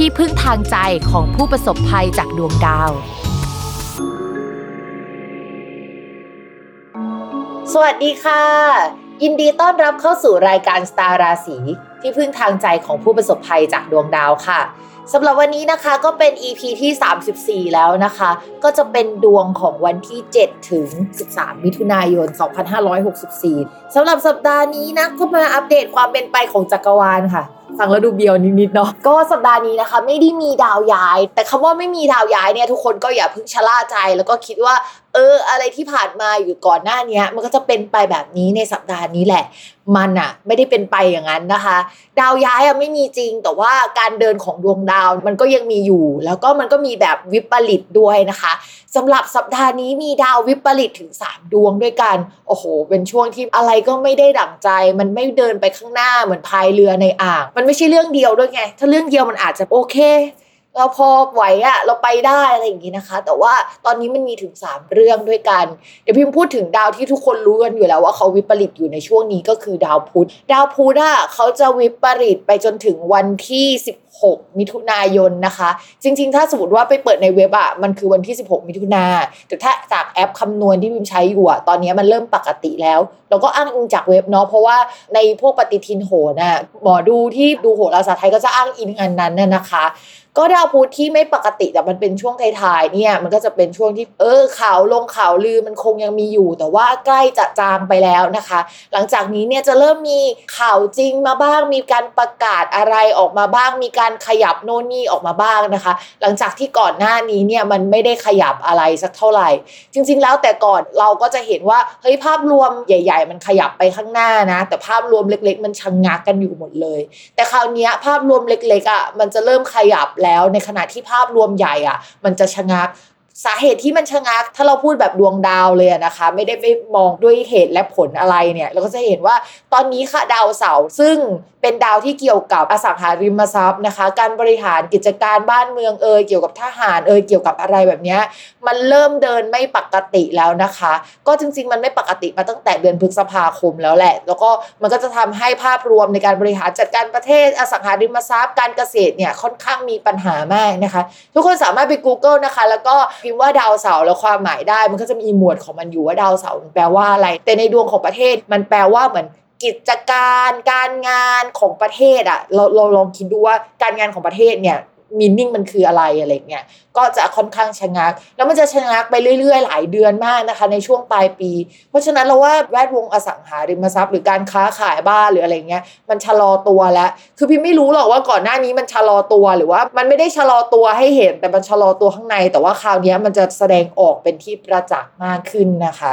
ที่พึ่งทางใจของผู้ประสบภัยจากดวงดาว สวัสดีค่ะ ยินดีต้อนรับเข้าสู่รายการสตาร์ราศีที่พึ่งทางใจของผู้ประสบภัยจากดวงดาวค่ะสำหรับวันนี้นะคะก็เป็น EP ที่ 34 แล้วนะคะ ก็จะเป็นดวงของวันที่ 7 ถึง 13 มิถุนายน 2564 สำหรับสัปดาห์นี้นะก็มาอัปเดตความเป็นไปของจักรวาลค่ะ ฟังแล้วดูเบียวนิดๆเนาะก็สัปดาห์นี้นะคะ ไม่ได้มีดาวย้าย แต่คำว่าไม่มีดาวย้ายเนี่ยทุกคนก็อย่าเพิ่งชะล่าใจ แล้วก็คิดว่า เออ อะไรที่ผ่านมาอยู่ก่อนหน้านี้มันก็จะเป็นไปแบบนี้ในสัปดาห์นี้แหละ มันอะไม่ได้เป็นไปอย่างนั้นนะคะ ดาวย้ายอะไม่มีจริง แต่ว่าการเดินของดวงดาวมันก็ยังมีอยู่ แล้วก็มันก็มีแบบวิปริตด้วยนะคะ สำหรับสัปดาห์นี้มีดาววิปริตถึง 3 ดวงด้วยกัน โอ้โห เป็นช่วงที่อะไรก็ไม่ได้ดั่งใจ มันไม่เดินไปข้างหน้าเหมือนพายเรือในอ่าง มันไม่ใช่เรื่องเดียวด้วยไง ถ้าเรื่องเดียวมันอาจจะโอเค เราพอไหวอะเราไปได้อะไรอย่างนี้นะคะ แต่ว่าตอนนี้มันมีถึง 3 เรื่องด้วยกัน เดี๋ยวพิมพูดถึงดาวที่ทุกคนรู้กันอยู่แล้วว่าเขาวิปริตอยู่ในช่วงนี้ก็คือดาวพุธดาวพุธอะเขาจะวิปริตไปจนถึงวันที่ 16 มิถุนายนนะคะ จริง ๆ ถ้าสมมติว่าไปเปิดในเว็บอะมันคือวันที่ 16 มิถุนาแต่ถ้าจากแอปคำนวณที่พิมใช้อยู่อะตอนนี้มันเริ่มปกติแล้ว เราก็อ้างอิงจากเว็บเนาะเพราะว่าในพวกปฏิทินโหนะหมอดูที่ดูโหราศาสตร์ไทยก็จะอ้างอิงอันนั้นน่ะนะคะ ก็ดาวพุธที่ไม่ปกติแต่มันเป็นช่วงท้ายๆเนี่ย มันก็จะเป็นช่วงที่เออข่าวลงข่าวลือมันคงยังมีอยู่ แต่ว่าใกล้จะจางไปแล้วนะคะ หลังจากนี้เนี่ยจะเริ่มมีข่าวจริงมาบ้าง มีการประกาศอะไรออกมาบ้าง มีการขยับโน่นนี่ออกมาบ้างนะคะ หลังจากที่ก่อนหน้านี้เนี่ยมันไม่ได้ขยับอะไรสักเท่าไหร่ จริง ๆ แล้วแต่ก่อนเราก็จะเห็นว่าเฮ้ยภาพรวมใหญ่ ๆ มันขยับไปข้างหน้านะ แต่ภาพรวมเล็ก ๆ มันชะงงักกันอยู่หมดเลย แต่คราวนี้ภาพรวมเล็กๆอะมันจะเริ่มขยับแล้ว ในขณะที่ภาพรวมใหญ่อะ มันจะชะงัก สาเหตุที่มันชะงัก ถ้าเราพูดแบบดวงดาวเลยนะคะ ไม่ได้ไปมองด้วยเหตุและผลอะไรเนี่ย เราก็จะเห็นว่าตอนนี้ค่ะดาวเสาร์ซึ่งเป็นดาวที่เกี่ยวกับอสังหาริมทรัพย์นะคะ การบริหารกิจการบ้านเมืองเอยเกี่ยวกับทหารเอยเกี่ยวกับอะไรแบบนี้มันเริ่มเดินไม่ปกติแล้วนะคะ ก็จริง ๆ มันไม่ปกติมาตั้งแต่เดือนพฤษภาคมแล้วแหละ แล้วก็มันก็จะทำให้ภาพรวมในการบริหารจัดการประเทศอสังหาริมทรัพย์ การเกษตรเนี่ยค่อนข้างมีปัญหามากนะคะ ทุกคนสามารถไป Google นะคะ แล้วก็พิมพ์ว่าดาวเสาร์แล้วความหมายได้ มันก็จะมีหมวดของมันอยู่ว่าดาวเสาร์แปลว่าอะไร แต่ในดวงของประเทศมันแปลว่าเหมือนกิจการการงานของประเทศอะเราเราลองคิดดูว่าการงานของประเทศเนี่ย มีนิ่งมันคืออะไรอะไรเงี้ยก็จะค่อนข้างชะงัก แล้วมันจะชะงักไปเรื่อย ๆ หลายเดือนมากนะคะ ในช่วงปลายปี เพราะฉะนั้นเราว่าแวดวงอสังหาริมทรัพย์หรือการค้าขายบ้านหรืออะไรเงี้ยมันชะลอตัวแล้ว คือพี่ไม่รู้หรอกว่าก่อนหน้านี้มันชะลอตัวหรือว่า มันไม่ได้ชะลอตัวให้เห็น แต่มันชะลอตัวข้างใน แต่ว่าคราวนี้มันจะแสดงออกเป็นที่ประจักษ์มากขึ้นนะคะ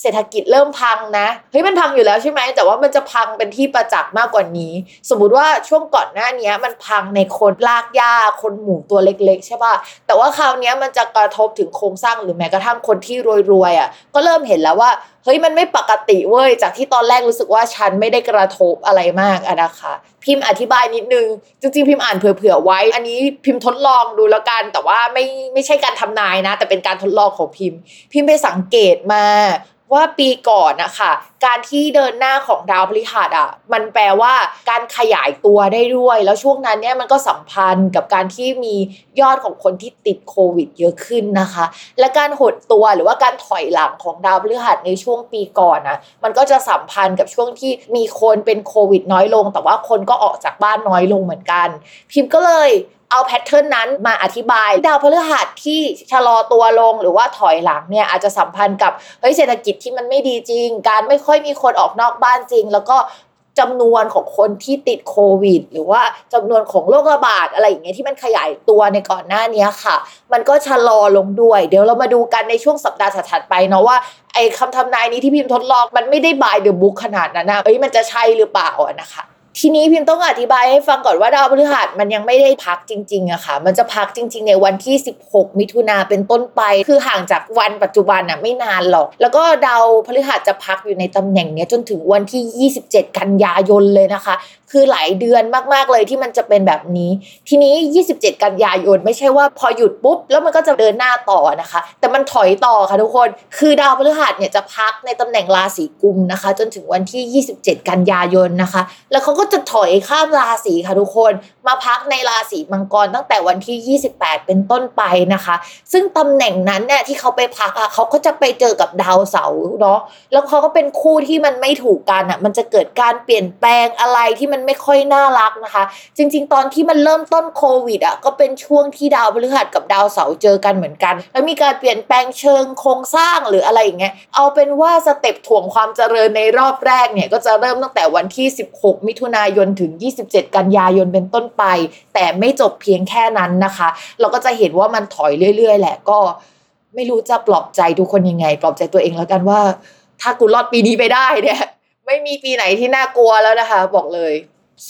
เศรษฐกิจเริ่มพังนะเฮ้ยมันพังอยู่แล้วใช่ไหมแต่ว่ามันจะพังเป็นที่ประจักษ์มากกว่านี้ สมมุติว่าช่วงก่อนหน้านี้มันพังในคนลากหญ้าคนหมู่ตัวเล็ก ๆ ใช่ป่ะแต่ว่าคราวนี้มันจะกระทบถึงโครงสร้างหรือแม้กระทั่งคนที่รวยๆอะก็เริ่มเห็นแล้วว่า เฮ้ยมันไม่ปกติเว้ยจากที่ตอนแรกรู้สึกว่าฉันไม่ได้กระทบอะไรมากอะนะคะ พิมพ์อธิบายนิดนึง จริงๆ พิมพ์อ่านเผื่อๆไว้ อันนี้พิมพ์ทดลองดูแล้วกัน แต่ว่าไม่ไม่ใช่การทำนายนะ แต่เป็นการทดลองของพิมพ์ พิมพ์ไปสังเกตมาว่าปีก่อนนะคะการที่เดินหน้าของดาวพฤหัสอะมันแปลว่าการขยายตัวได้ด้วย แล้วช่วงนั้นเนี่ยมันก็สัมพันธ์กับการที่มียอดของคนที่ติดโควิดเยอะขึ้นนะคะ และการหดตัวหรือว่าการถอยหลังของดาวพฤหัสในช่วงปีก่อนนะมันก็จะสัมพันธ์กับช่วงที่มีคนเป็นโควิดน้อยลง แต่ว่าคนก็ออกจากบ้านน้อยลงเหมือนกัน พิมพ์ก็เลยเอาแพทเทิร์นนั้นมาอธิบาย ดาวพฤหัสที่ชะลอตัวลงหรือว่าถอยหลังเนี่ยอาจจะสัมพันธ์กับเฮ้ยเศรษฐกิจที่มันไม่ดีจริง การไม่ค่อยมีคนออกนอกบ้านจริง แล้วก็ จำนวนของคนที่ติดโควิด หรือว่าจำนวนของโรคระบาดอะไรอย่างเงี้ยที่มันขยายตัวในก่อนหน้านี้ค่ะ มันก็ชะลอลงด้วย เดี๋ยวเรามาดูกันในช่วงสัปดาห์ถัดไปเนาะว่าไอ้คำทำนายนี้ที่พิมพ์ทดลองมันไม่ได้บายเดอะบุ๊กขนาดนั้นนะเอ้ยมันจะใช่หรือเปล่านะคะ ทีนี้พิมต้องอธิบายให้ฟังก่อนว่าดาวพฤหัสมันยังไม่ได้พักจริงๆอะค่ะ มันจะพักจริง ๆ ในวันที่ 16 มิถุนาเป็นต้นไป คือห่างจากวันปัจจุบันอะไม่นานหรอก แล้วก็ดาวพฤหัสจะพักอยู่ในตำแหน่งนี้จนถึงวันที่ 27 กันยายนเลยนะคะคือหลายเดือนมากๆเลยที่มันจะเป็นแบบนี้ ทีนี้ 27 กันยายนไม่ใช่ว่าพอหยุดปุ๊บ แล้วมันก็จะเดินหน้าต่อนะคะ แต่มันถอยต่อค่ะทุกคน คือดาวพฤหัสเนี่ยจะพักในตำแหน่งราศีกุมนะคะ จนถึงวันที่ 27 กันยายนนะคะ แล้วเขาก็จะถอยข้ามราศีค่ะทุกคนมาพักในราศีมังกรตั้งแต่วันที่ 28 เป็นต้นไปนะคะ ซึ่งตำแหน่งนั้นเนี่ยที่เขาไปพักอะเขาก็จะไปเจอกับดาวเสาร์เนาะแล้วเขาก็เป็นคู่ที่มันไม่ถูกกันอะมันจะเกิดการเปลี่ยนแปลงอะไรที่มันไม่ค่อยน่ารักนะคะ จริง ๆ ตอนที่มันเริ่มต้นโควิดอะก็เป็นช่วงที่ดาวพฤหัสกับดาวเสาร์เจอกันเหมือนกัน แล้วมีการเปลี่ยนแปลงเชิงโครงสร้างหรืออะไรอย่างเงี้ยเอาเป็นว่าสเต็ปถ่วงความเจริญในรอบแรกเนี่ยก็จะเริ่มตั้งแต่วันที่ 16 มิถุนายนถึง 27 กันยายนเป็นต้นไป แต่ไม่จบเพียงแค่นั้นนะคะ เราก็จะเห็นว่ามันถอยเรื่อย ๆ แหละก็ไม่รู้จะปลอบใจทุกคนยังไง ปลอบใจตัวเองแล้วกันว่า ถ้ากูรอดปีนี้ไปได้เนี่ย ไม่มีปีไหนที่น่ากลัวแล้วนะคะ บอกเลย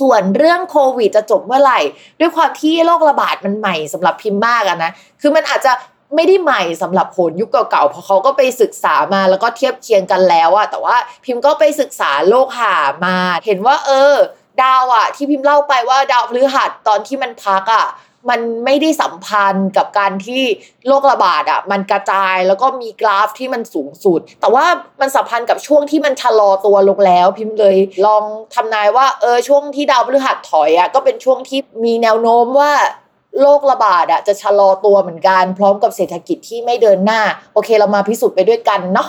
ส่วนเรื่องโควิดจะจบเมื่อไหร่ ด้วยความที่โรคระบาดมันใหม่สำหรับพิมพ์มากอะนะคือมันอาจจะไม่ได้ใหม่สำหรับผลยุคเก่าๆ เพราะเขาก็ไปศึกษามาแล้วก็เทียบเคียงกันแล้วอะแต่ว่าพิมพ์ก็ไปศึกษาโลกหามา เห็นว่า เออ ดาวอะที่พิมพ์เล่าไปว่าดาวพฤหัสตอนที่มันพักอะ มันไม่ได้สัมพันธ์กับการที่โรคระบาดอะมันกระจายแล้วก็มีกราฟที่มันสูงสุด แต่ว่ามันสัมพันธ์กับช่วงที่มันชะลอตัวลงแล้ว พิมพ์เลยลองทำนายว่าเออช่วงที่ดาวพฤหัสถอยอะก็เป็นช่วงที่มีแนวโน้มว่าโรคระบาดอะจะชะลอตัวเหมือนกัน พร้อมกับเศรษฐกิจที่ไม่เดินหน้า โอเคเรามาพิสูจน์ไปด้วยกันเนาะ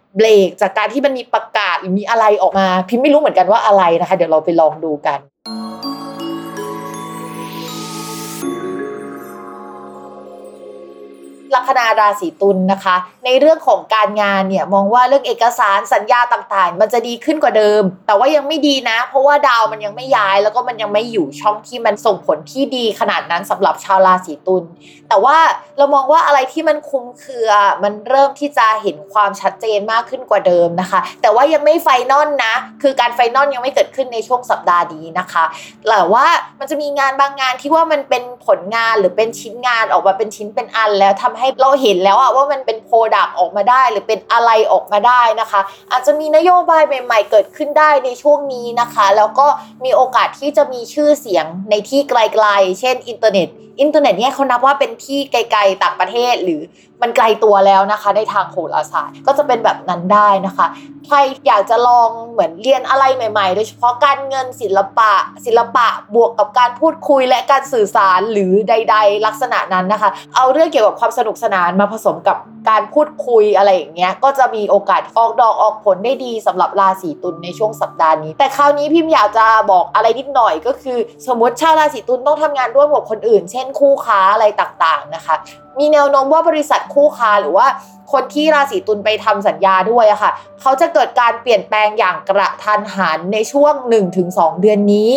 เบรกจากการที่มันมีประกาศหรือมีอะไรออกมา พิมพ์ไม่รู้เหมือนกันว่าอะไรนะคะ เดี๋ยวเราไปลองดูกัน ลัคนาราศีตุลนะคะ ในเรื่องของการงานเนี่ยมองว่าเรื่องเอกสารสัญญาต่างๆ มันจะดีขึ้นกว่าเดิม แต่ว่ายังไม่ดีนะ เพราะว่าดาวมันยังไม่ย้าย แล้วก็มันยังไม่อยู่ช่องที่มันส่งผลที่ดีขนาดนั้นสำหรับชาวราศีตุลแต่ว่าเรามองว่าอะไรที่มันคลุมเครือมันเริ่มที่จะเห็นความชัดเจนมากขึ้นกว่าเดิมนะคะ แต่ว่ายังไม่ final นะ คือการ final ยังไม่เกิดขึ้นในช่วงสัปดาห์นี้นะคะแต่ว่ามันจะมีงานบางงานที่ว่ามันเป็นผลงานหรือเป็นชิ้นงานออกมาเป็นชิ้นเป็นอันแล้วทำให้เราเห็นแล้วอะว่ามันเป็น product ออกมาได้ หรือเป็นอะไรออกมาได้นะคะ อาจจะมีนโยบายใหม่ ๆ เกิดขึ้นได้ในช่วงนี้นะคะ แล้วก็มีโอกาสที่จะมีชื่อเสียงในที่ไกลๆ เช่นอินเทอร์เน็ตอินเทอร์เน็ตเนี่ยเขานับว่าเป็นที่ไกลๆต่างประเทศหรือมันไกลตัวแล้วนะคะ ในทางโหราศาสตร์ก็จะเป็นแบบนั้นได้นะคะ ใครอยากจะลองเหมือนเรียนอะไรใหม่ ๆ โดยเฉพาะการเงินศิลปะ ศิลปะบวกกับการพูดคุยและการสื่อสารหรือใด ๆ ลักษณะนั้นนะคะ เอาเรื่องเกี่ยวกับความสนุกสนานมาผสมกับการพูดคุยอะไรอย่างเงี้ยก็จะมีโอกาสออกดอกออกผลได้ดีสำหรับราศีตุลในช่วงสัปดาห์นี้ แต่คราวนี้พิมพ์อยากจะบอกอะไรนิดหน่อยก็คือ สมมติชาวราศีตุลต้องทำงานร่วมกับคนอื่นเช่นคู่ค้าอะไรต่างๆนะคะมีแนวโน้มว่าบริษัทคู่ค้าหรือว่าคนที่ราศีตุลไปทำสัญญาด้วยอะค่ะ เขาจะเกิดการเปลี่ยนแปลงอย่างกระทันหันในช่วง 1-2 เดือนนี้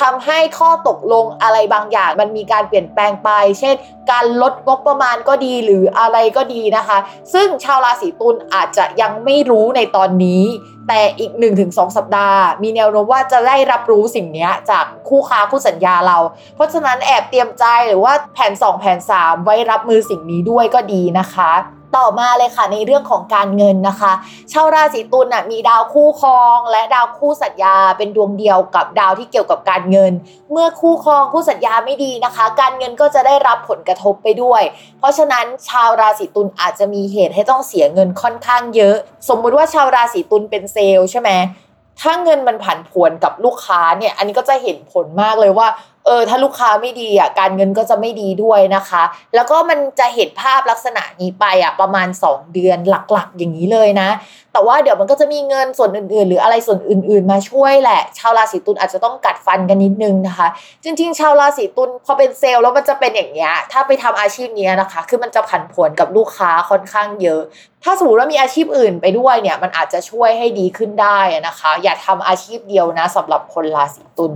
ทำให้ข้อตกลงอะไรบางอย่าง มันมีการเปลี่ยนแปลงไป เช่น การลดงบประมาณก็ดีหรืออะไรก็ดีนะคะ ซึ่งชาวราศีตุลอาจจะยังไม่รู้ในตอนนี้ แต่อีก 1-2 สัปดาห์ มีแนวโน้มว่าจะได้รับรู้สิ่งนี้จากคู่ค้าคู่สัญญาเรา เพราะฉะนั้นแอบเตรียมใจหรือว่าแผน 2 แผน 3 ไว้รับมือสิ่งนี้ด้วยก็ดีนะคะต่อมาเลยค่ะในเรื่องของการเงินนะคะชาวราศีตุลน่ะมีดาวคู่ครอง และดาวคู่สัญญาเป็นดวงเดียวกับดาวที่เกี่ยวกับการเงิน เมื่อคู่ครองคู่สัญญาไม่ดีนะคะ การเงินก็จะได้รับผลกระทบไปด้วย เพราะฉะนั้นชาวราศีตุลอาจจะมีเหตุให้ต้องเสียเงินค่อนข้างเยอะ สมมุติว่าชาวราศีตุลเป็นเซลล์ใช่ไหมถ้าเงินมันผันผวนกับลูกค้าเนี่ยอันนี้ก็จะเห็นผลมากเลยว่า เออถ้าลูกค้าไม่ดีอะการเงินก็จะไม่ดีด้วยนะคะ แล้วก็มันจะเห็นภาพลักษณะนี้ไปอะประมาณ 2 เดือนหลักๆ อย่างนี้เลยนะ แต่ว่าเดี๋ยวมันก็จะมีเงินส่วนอื่นๆ หรืออะไรส่วนอื่นๆ มาช่วยแหละ ชาวราศีตุลอาจจะต้องกัดฟันกันนิดนึงนะคะ จริง ๆ ชาวราศีตุลพอเป็นเซลล์แล้วมันจะเป็นอย่างเงี้ยถ้าไปทำอาชีพนี้นะคะ คือมันจะผันผวนกับลูกค้าค่อนข้างเยอะถ้าสมมติว่ามีอาชีพอื่นไปด้วยเนี่ยมันอาจจะช่วยให้ดีขึ้นได้นะคะ อย่าทำอาชีพเดียวนะสำหรับคนราศีตุล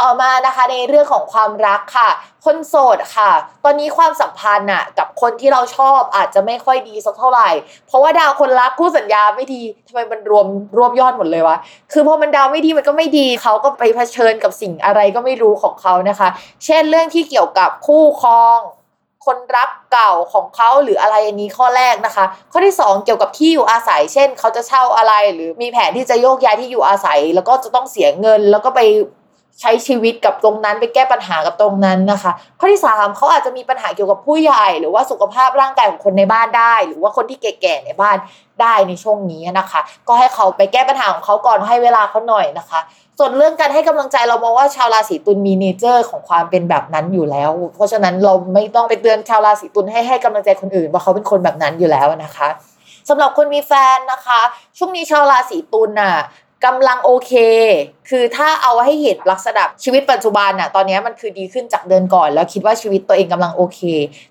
ต่อมานะคะในเรื่องของความรักค่ะ คนโสดค่ะ ตอนนี้ความสัมพันธ์น่ะกับคนที่เราชอบอาจจะไม่ค่อยดีสักเท่าไหร่ เพราะว่าดาวคนรักคู่สัญญาไม่ดีทำไมมันรวมรวบยอดหมดเลยวะคือพอมันดาวไม่ดีมันก็ไม่ดีเขาก็ไปเผชิญกับสิ่งอะไรก็ไม่รู้ของเขานะคะ เช่นเรื่องที่เกี่ยวกับคู่ครอง คนรักเก่าของเขาหรืออะไรอันนี้ข้อแรกนะคะ ข้อที่ 2 เกี่ยวกับที่อยู่อาศัย เช่น เขาจะเช่าอะไรหรือมีแผนที่จะโยกย้ายที่อยู่อาศัย แล้วก็จะต้องเสียเงิน แล้วก็ไป ใช้ชีวิตกับตรงนั้นไปแก้ปัญหากับตรงนั้นนะคะ ข้อที่ 3เขาอาจจะมีปัญหาเกี่ยวกับผู้ใหญ่ หรือว่าสุขภาพร่างกายของคนในบ้านได้ หรือว่าคนที่แก่ๆในบ้านได้ในช่วงนี้นะคะ ก็ให้เขาไปแก้ปัญหาของเขาก่อนให้เวลาเขาหน่อยนะคะ ส่วนเรื่องการให้กำลังใจเรามองว่าชาวราศีตุลมีเนเจอร์ของความเป็นแบบนั้นอยู่แล้ว เพราะฉะนั้นเราไม่ต้องไปเตือนชาวราศีตุลให้ให้กำลังใจคนอื่น ว่าเขาเป็นคนแบบนั้นอยู่แล้วนะคะสำหรับคนมีแฟนนะคะ ช่วงนี้ชาวราศีตุลน่ะ กำลังโอเค คือถ้าเอาให้เห็นลักษณะชีวิตปัจจุบันน่ะตอนนี้มันคือดีขึ้นจากเดินก่อน แล้วคิดว่าชีวิตตัวเองกำลังโอเค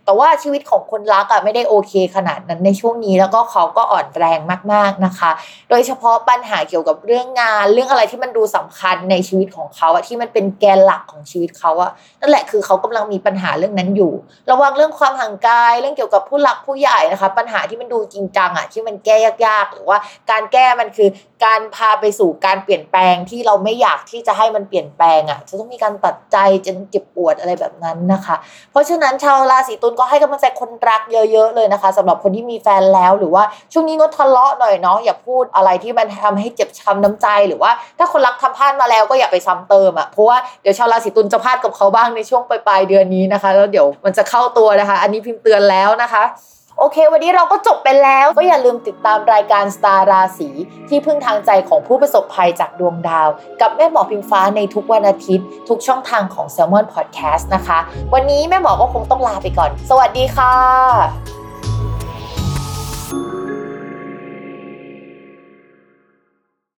แต่ว่าชีวิตของคนรักอะไม่ได้โอเคขนาดนั้นในช่วงนี้ แล้วก็เขาก็อ่อนแรงมากๆนะคะ โดยเฉพาะปัญหาเกี่ยวกับเรื่องงาน เรื่องอะไรที่มันดูสำคัญในชีวิตของเขาอะที่มันเป็นแกนหลักของชีวิตเขาอะนั่นแหละคือเขากำลังมีปัญหาเรื่องนั้นอยู่ ระวังเรื่องความห่างกายเรื่องเกี่ยวกับผู้หลักผู้ใหญ่นะคะ ปัญหาที่มันดูจริงจังอะที่มันแก้ยากๆ หรือว่าการแก้มันคือการพาไปสการเปลี่ยนแปลงที่เราไม่อยากที่จะให้มันเปลี่ยนแปลงอะ่ะ จะต้องมีการตัดใจจนเจ็บปวดอะไรแบบนั้นนะคะ เพราะฉะนั้นชาวราศีตุลก็ให้กำลังใจคนรักเยอะ ๆ เลยนะคะสำหรับคนที่มีแฟนแล้วหรือว่าช่วงนี้งดทะเลาะหน่อยเนาะอย่าพูดอะไรที่มันทำให้เจ็บช้ำน้ำใจหรือว่า ถ้าคนรักทำพลาดมาแล้วก็อย่าไปซ้ำเติมอะ่ะเพราะว่าเดี๋ยวชาวราศีตุลจะพลาดกับเขาบ้างในช่วงปลายๆเดือนนี้นะคะ แล้วเดี๋ยวมันจะเข้าตัวนะคะ อันนี้พิมพ์เตือนแล้วนะคะ โอเค วันนี้เราก็จบไปแล้ว ก็อย่าลืมติดตามรายการสตาร์ราศีที่พึ่งทางใจของผู้ประสบภัยจากดวงดาว กับแม่หมอพิมฟ้าในทุกวันอาทิตย์ ทุกช่องทางของ s ซ l m o n Podcast นะคะ วันนี้แม่หมอก็คงต้องลาไปก่อน สวัสดีค่ะ